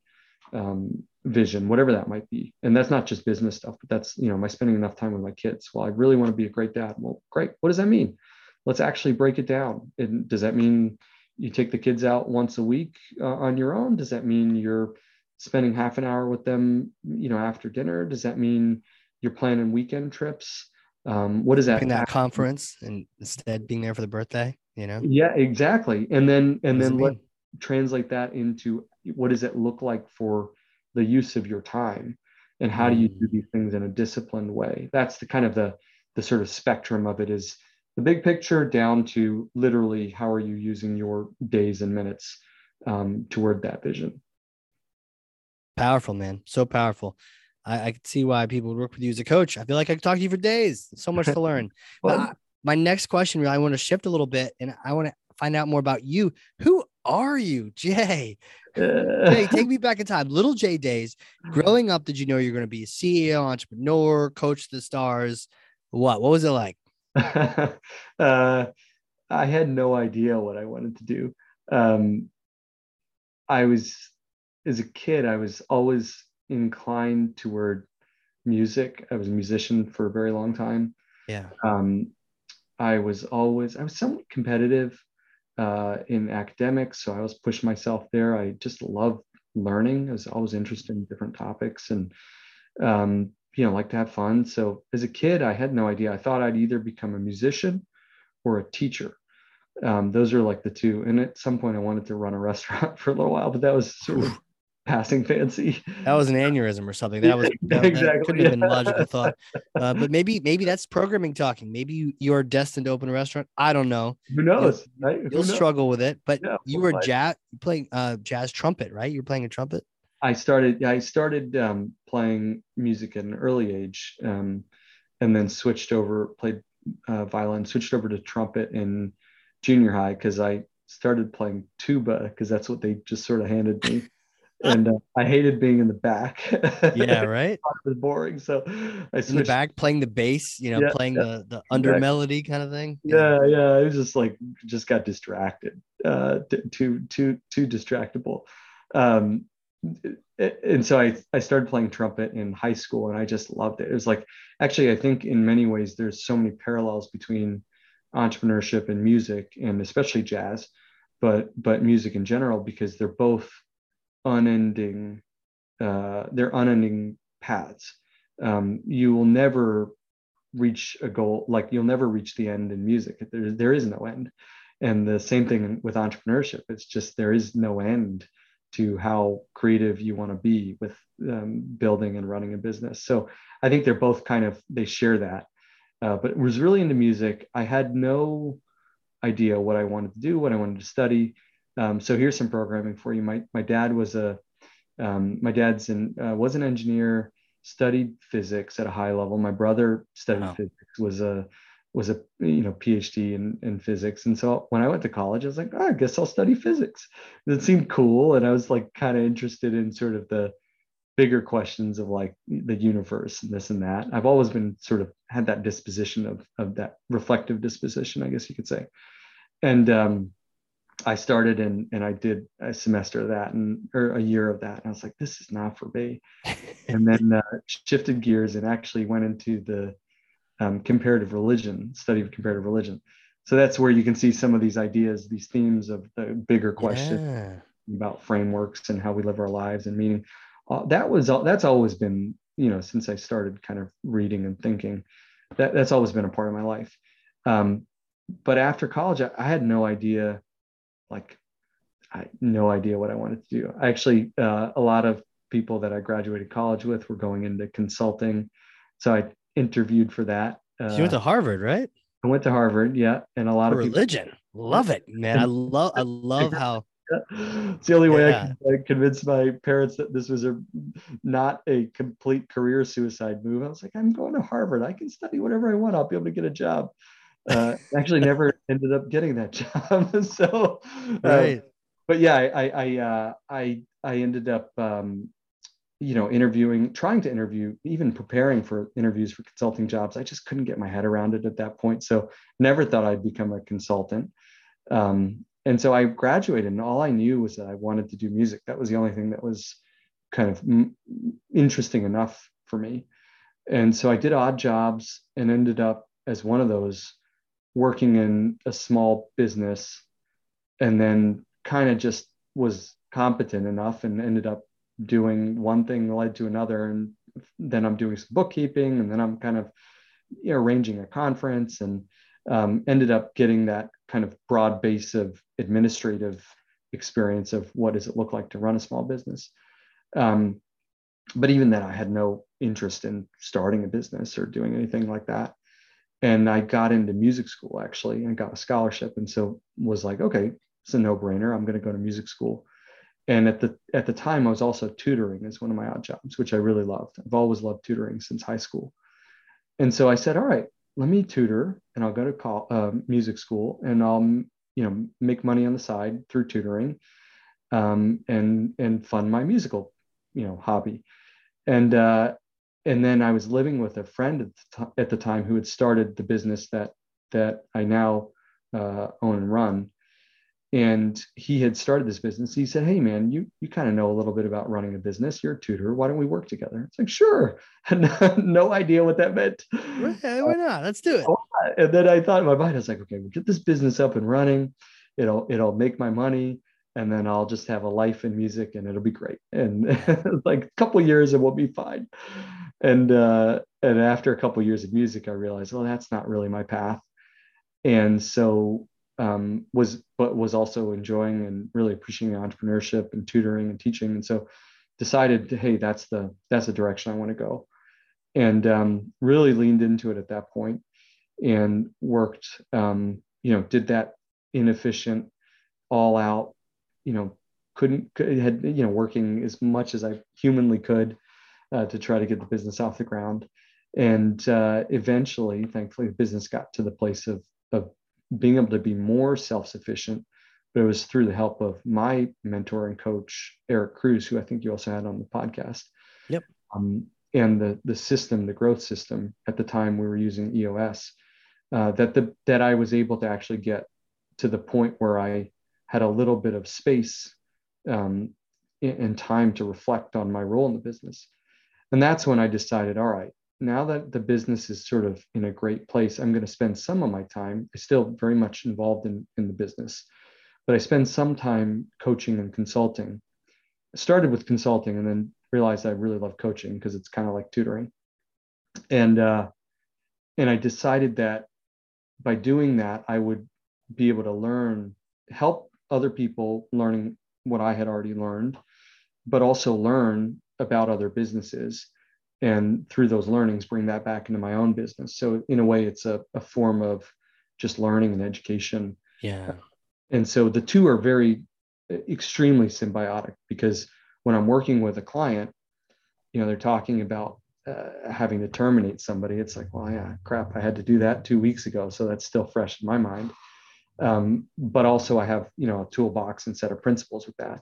[SPEAKER 2] um, vision, whatever that might be. And that's not just business stuff, but that's, you know, am I spending enough time with my kids? Well, I really want to be a great dad. Well, great. What does that mean? Let's actually break it down. And does that mean you take the kids out once a week uh, on your own? Does that mean you're spending half an hour with them, you know, after dinner? Does that mean you're planning weekend trips? Um, what is that?
[SPEAKER 1] In that conference and instead being there for the birthday, you know?
[SPEAKER 2] Yeah, exactly. And then, and then let translate that into what does it look like for the use of your time? And how do you do mm. these things in a disciplined way? That's the kind of the the sort of spectrum of it is the big picture down to literally how are you using your days and minutes um, toward that vision.
[SPEAKER 1] Powerful man. So powerful. I, I can see why people would work with you as a coach. I feel like i could talk to you for days. So much to learn. Well, I, my next question i want to shift a little bit and i want to find out more about you. Who are you, Jay? Jay, take me back in time. Little Jay days. Growing up, did you know you're going to be a CEO, entrepreneur, coach the stars? What? What was it like?
[SPEAKER 2] uh, I had no idea what I wanted to do. Um, I was, as a kid, I was always inclined toward music. I was a musician for a very long time.
[SPEAKER 1] Yeah.
[SPEAKER 2] Um, I was always, I was somewhat competitive uh, in academics, so I always pushed myself there. I just love learning. I was always interested in different topics and um, you know like to have fun. So as a kid, I had no idea. I thought I'd either become a musician or a teacher. Um, those are like the two. And at some point, I wanted to run a restaurant for a little while, but that was sort of passing fancy.
[SPEAKER 1] That was an aneurysm or something. That was that, exactly. That couldn't have been logical thought. Uh, but maybe maybe that's programming talking. Maybe you, you are destined to open a restaurant. I don't know.
[SPEAKER 2] Who knows?
[SPEAKER 1] You'll, right? Who you'll knows? struggle with it. But yeah, you were jazz playing uh, jazz trumpet, right? You were playing a trumpet.
[SPEAKER 2] I started. I started um, playing music at an early age, um, and then switched over. Played uh, violin. Switched over to trumpet in junior high because I started playing tuba because that's what they just sort of handed me and uh, I hated being in the back.
[SPEAKER 1] Yeah, right.
[SPEAKER 2] it was boring, so
[SPEAKER 1] I switched. in the back playing the bass, you know, yeah, playing yeah. the the under melody kind of thing.
[SPEAKER 2] Yeah, yeah, yeah. I was just like just got distracted, uh, too too too distractible. Um, and so I I started playing trumpet in high school, and I just loved it. It was like actually, I think in many ways there's so many parallels between entrepreneurship and music, and especially jazz, but but music in general because they're both unending uh, they're unending paths. Um, you will never reach a goal like you'll never reach the end in music. There, there is no end. And the same thing with entrepreneurship. It's just there is no end to how creative you want to be with um, building and running a business. So i think they're both kind of they share that. Uh, but was really into music. I had no idea what i wanted to do what i wanted to study um, so here's some programming for you. My my dad was a um, my dad's an uh, was an engineer, studied physics at a high level. My brother studied wow. physics, was a was a you know PhD in, in physics. And so when I went to college, I was like, oh, I guess I'll study physics. It seemed cool, and I was like kind of interested in sort of the bigger questions of like the universe and this and that. I've always been sort of had that disposition of of that reflective disposition, I guess you could say. And um, I started and and I did a semester of that and or a year of that. And I was like, this is not for me. and then uh, shifted gears and actually went into the um, comparative religion study of comparative religion. So that's where you can see some of these ideas, these themes of the bigger question yeah. about frameworks and how we live our lives and meaning. Uh, that was that's always been you know since I started kind of reading and thinking. That that's always been a part of my life. Um, but after college, I, I had no idea like I had no idea what I wanted to do. Actually, uh, a lot of people that I graduated college with were going into consulting, so I interviewed for that.
[SPEAKER 1] Uh, you went to Harvard, right?
[SPEAKER 2] I went to Harvard, yeah, and a lot
[SPEAKER 1] of religion. People- love it, man. I love, I love how.
[SPEAKER 2] It's the only way yeah. I could convince my parents that this was a not a complete career suicide move. I was like, I'm going to Harvard. I can study whatever I want. I'll be able to get a job uh, actually never ended up getting that job. so, uh, right. but yeah, I I uh, I I ended up um, you know interviewing, trying to interview, even preparing for interviews for consulting jobs. I just couldn't get my head around it at that point. So never thought I'd become a consultant. Um, and so I graduated, and all I knew was that I wanted to do music. That was the only thing that was kind of m- interesting enough for me. And so I did odd jobs and ended up as one of those working in a small business and then kind of just was competent enough and ended up doing one thing led to another. And then i'm doing some bookkeeping and then i'm kind of you know, arranging a conference and um, ended up getting that kind of broad base of administrative experience of what does it look like to run a small business. Um, but even then i had no interest in starting a business or doing anything like that and I got into music school actually and got a scholarship and so was like okay it's a no-brainer I'm going to go to music school. And at the at the time I was also tutoring as one of my odd jobs which I really loved. I've always loved tutoring since high school. And so I said all right let me tutor and I'll go to call, uh, music school and I'll you know make money on the side through tutoring um, and and fund my musical you know hobby. And uh, and then I was living with a friend at the, t- at the time who had started the business that that I now uh, own and run. And he had started this business. He said, "Hey, man, you you kind of know a little bit about running a business. You're a tutor. Why don't we work together?" It's like, sure. no idea what that meant.
[SPEAKER 1] Why not? Let's do it.
[SPEAKER 2] And then I thought in my mind, I was like, okay, we'll get this business up and running. it'll it'll make my money and then I'll just have a life in music and it'll be great. And like a couple years, it will be fine. And uh, and after a couple of years of music, I realized, well, that's not really my path. And so um, was but was also enjoying and really appreciating entrepreneurship and tutoring and teaching. And so decided, hey, that's the that's the direction I want to go. And um, really leaned into it at that point and worked, um, you know, did that inefficient, all out you know couldn't had you know working as much as I humanly could uh, to try to get the business off the ground, and uh, eventually, thankfully, the business got to the place of of being able to be more self sufficient. But it was through the help of my mentor and coach Eric Cruz, who I think you also had on the podcast.
[SPEAKER 1] Yep.
[SPEAKER 2] Um, and the the system, the growth system at the time we were using EOS, uh, that the that I was able to actually get to the point where I had a little bit of space um, and time to reflect on my role in the business. And that's when I decided, all right, now that the business is sort of in a great place, I'm going to spend some of my time, I still very much involved in, in the business, but I spend some time coaching and consulting. I started with consulting and then realized I really love coaching because it's kind of like tutoring. And uh, and I decided that by doing that, I would be able to learn, help other people learning what I had already learned, but also learn about other businesses and through those learnings bring that back into my own business. So in a way, it's a, a form of just learning and education.
[SPEAKER 1] Yeah.
[SPEAKER 2] And so the two are very extremely symbiotic because when I'm working with a client, you know, they're talking about uh, having to terminate somebody. It's like, well, yeah, crap, I had to do that two weeks ago. So that's still fresh in my mind um, but also I have you know a toolbox and set of principles with that.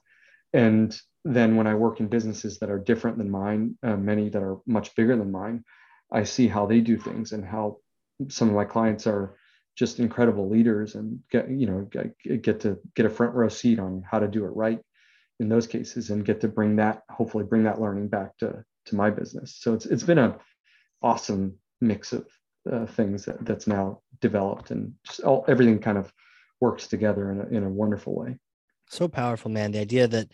[SPEAKER 2] And then when I work in businesses that are different than mine, uh, many that are much bigger than mine, I see how they do things and how some of my clients are just incredible leaders and get you know get, to get a front row seat on how to do it right in those cases and get to bring that hopefully bring that learning back to to my business. So it's it's been a awesome mix of uh, things that, that's now developed and just all, everything kind of works together in a, in a wonderful way
[SPEAKER 1] so powerful man the idea that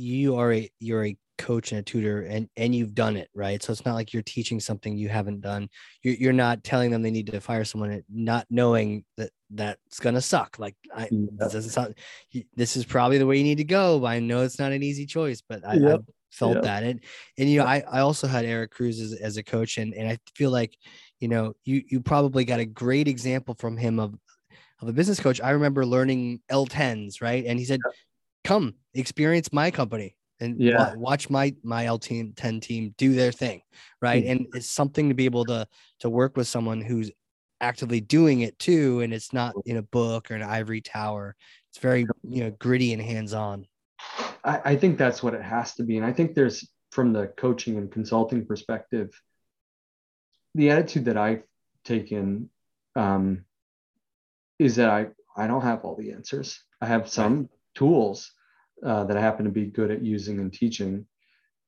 [SPEAKER 1] you are a you're a coach and a tutor and and you've done it right? So it's not like you're teaching something you haven't done. You're, you're not telling them they need to fire someone not knowing that that's gonna suck. Like I, yeah. this doesn't sound this is probably the way you need to go but i know it's not an easy choice but i, yep. I felt yep. that. And and you know I, I also had eric cruz as, as a coach and and i feel like you know you you probably got a great example from him of of a business coach. I remember learning l10s right? And he said come experience my company and yeah. watch my my L team 10 team do their thing, right? Mm-hmm. And it's something to be able to to work with someone who's actively doing it too, and it's not in a book or an ivory tower. It's very you know gritty and hands on.
[SPEAKER 2] I, I think that's what it has to be, and I think there's from the coaching and consulting perspective, the attitude that I've taken um, is that I I don't have all the answers. I have some right. tools uh, that I happen to be good at using and teaching,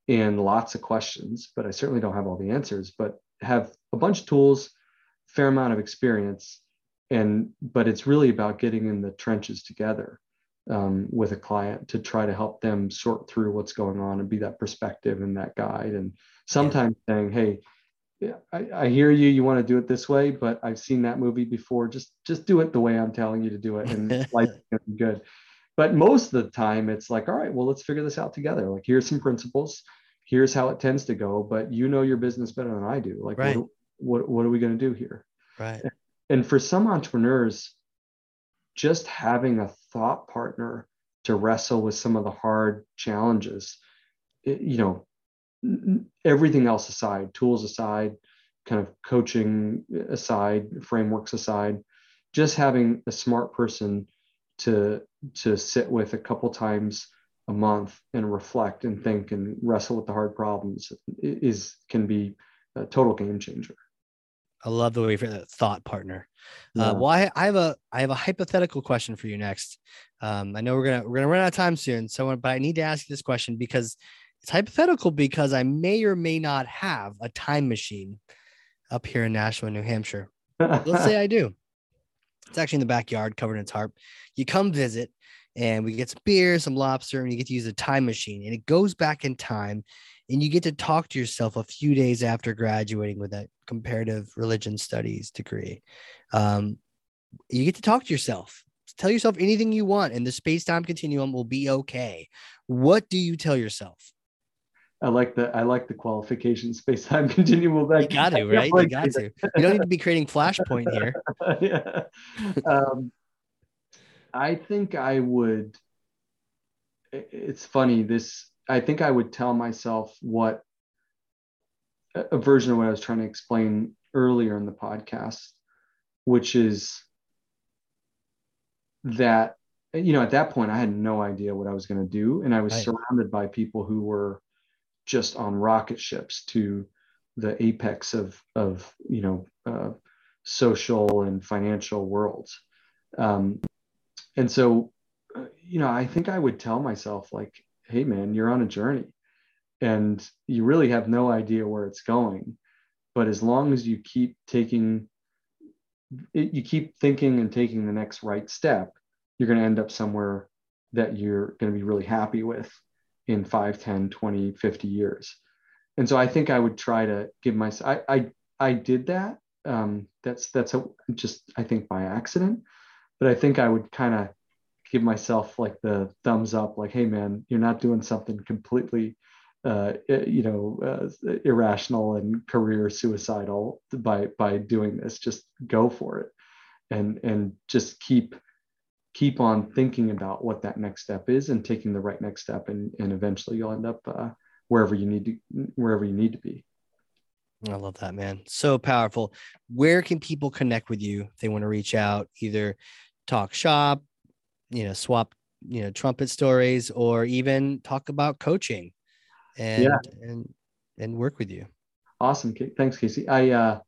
[SPEAKER 2] and lots of questions, but I certainly don't have all the answers. But have a bunch of tools, fair amount of experience, and but it's really about getting in the trenches together um, with a client to try to help them sort through what's going on and be that perspective and that guide. And sometimes saying, "Hey, I, I, hear you. You want to do it this way, but I've seen that movie before. Just just do it the way I'm telling you to do it, and life's gonna be good." But most of the time, it's like, "All right, well, let's figure this out together. Like, here's some principles. Here's how it tends to go. But you know your business better than I do. Like, right. what, what what are we going to do here?"
[SPEAKER 1] Right.
[SPEAKER 2] And for some entrepreneurs, just having a thought partner to wrestle with some of the hard challenges, it, you know, everything else aside, tools aside, kind of coaching uh, aside, frameworks aside, just having a smart person to to sit with a couple times a month and reflect and think and wrestle with the hard problems is can be a total game changer.
[SPEAKER 1] I love the way for that thought partner. Uh, yeah. Uh, well, I, I, have a I have a hypothetical question for you next. Um, I know we're gonna we're gonna run out of time soon, so but I need to ask you this question because it's hypothetical because I may or may not have a time machine up here in Nashua, New Hampshire. Let's say I do. It's actually in the backyard, covered in tarp. You come visit, and we get some beer, some lobster, and you get to use a time machine, and it goes back in time, and you get to talk to yourself a few days after graduating with that comparative religion studies degree. Um, you get to talk to yourself. Tell yourself anything you want, and the space time continuum will be okay. What do you tell yourself?
[SPEAKER 2] I like the I like the qualification space time continuum.
[SPEAKER 1] Back. You got to right. You got to. You don't need to be creating flashpoint here.
[SPEAKER 2] yeah. Um, I think I would. It's funny. This I think I would tell myself what a version of what I was trying to explain earlier in the podcast, which is that you know at that point I had no idea what I was going to do, and I was right. surrounded by people who were just on rocket ships to the apex of of you know uh, social and financial worlds. Um, and so uh, you know i think i would tell myself like hey man you're on a journey and you really have no idea where it's going but as long as you keep taking you keep thinking and taking the next right step you're going to end up somewhere that you're going to be really happy with in 5 10 20 50 years. And so i think i would try to give myself i i, I did that. Um, that's that's a, just i think by accident. But i think i would kind of give myself like the thumbs up like hey man you're not doing something completely uh, you know uh, irrational and career suicidal by by doing this. Just go for it. And and just keep keep on thinking about what that next step is and taking the right next step and, and eventually you'll end up uh, wherever you need to wherever you need to be.
[SPEAKER 1] I love that man. So powerful. Where can people connect with you if they want to reach out either talk shop you know swap you know trumpet stories or even talk about coaching and yeah. and and work with you?
[SPEAKER 2] Awesome thanks casey. I uh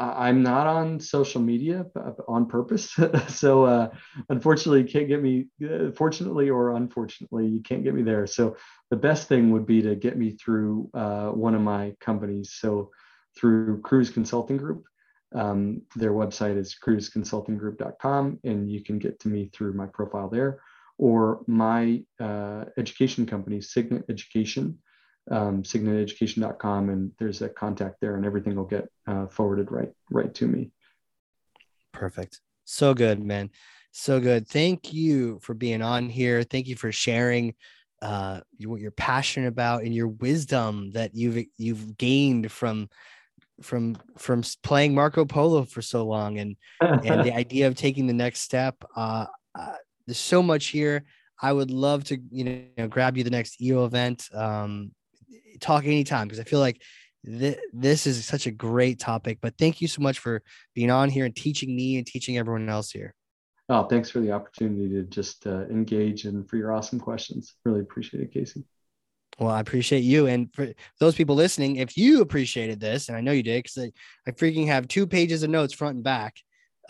[SPEAKER 2] I'm not on social media on purpose. so uh, unfortunately, you can't get me, uh, fortunately or unfortunately, you can't get me there. So the best thing would be to get me through uh, one of my companies. So through Cruise Consulting Group. Um, their website is cruiseconsultinggroup.com, and you can get to me through my profile there, or my uh, education company, Signet Education um, signeteducation.com and there's a contact there and everything will get uh, forwarded right right to me.
[SPEAKER 1] Perfect. So good man. So good. Thank you for being on here. Thank you for sharing uh, what you're passionate about and your wisdom that you've you've gained from from from playing Marco Polo for so long and and the idea of taking the next step. Uh, uh, there's so much here. I would love to you know grab you the next EO event. Um, talk anytime because I feel like th- this is such a great topic. But thank you so much for being on here and teaching me and teaching everyone else here.
[SPEAKER 2] Oh, thanks for the opportunity to just uh, engage and for your awesome questions. Really appreciate it, Casey.
[SPEAKER 1] Well, I appreciate you. And for those people listening, if you appreciated this, and I know you did, because I, I freaking have two pages of notes front and back,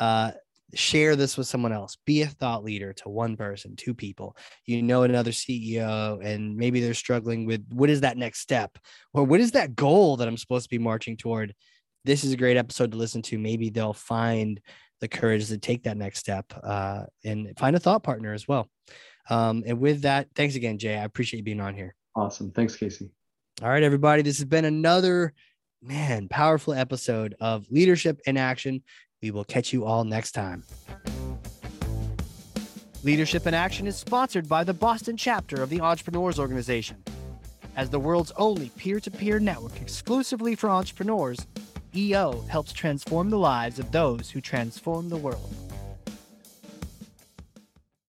[SPEAKER 1] uh, share this with someone else. Be a thought leader to one person two people. You know another ceo and maybe they're struggling with what is that next step? Or what is that goal that i'm supposed to be marching toward? This is a great episode to listen to. Maybe they'll find the courage to take that next step uh, and find a thought partner as well. Um, and with that thanks again jay. I appreciate you being on here.
[SPEAKER 2] Awesome. Thanks casey.
[SPEAKER 1] All right everybody. This has been another man powerful episode of leadership in action we will catch you all next time. Leadership in Action is sponsored by the Boston chapter of the Entrepreneurs Organization. As the world's only peer to peer network exclusively for entrepreneurs, EO helps transform the lives of those who transform the world.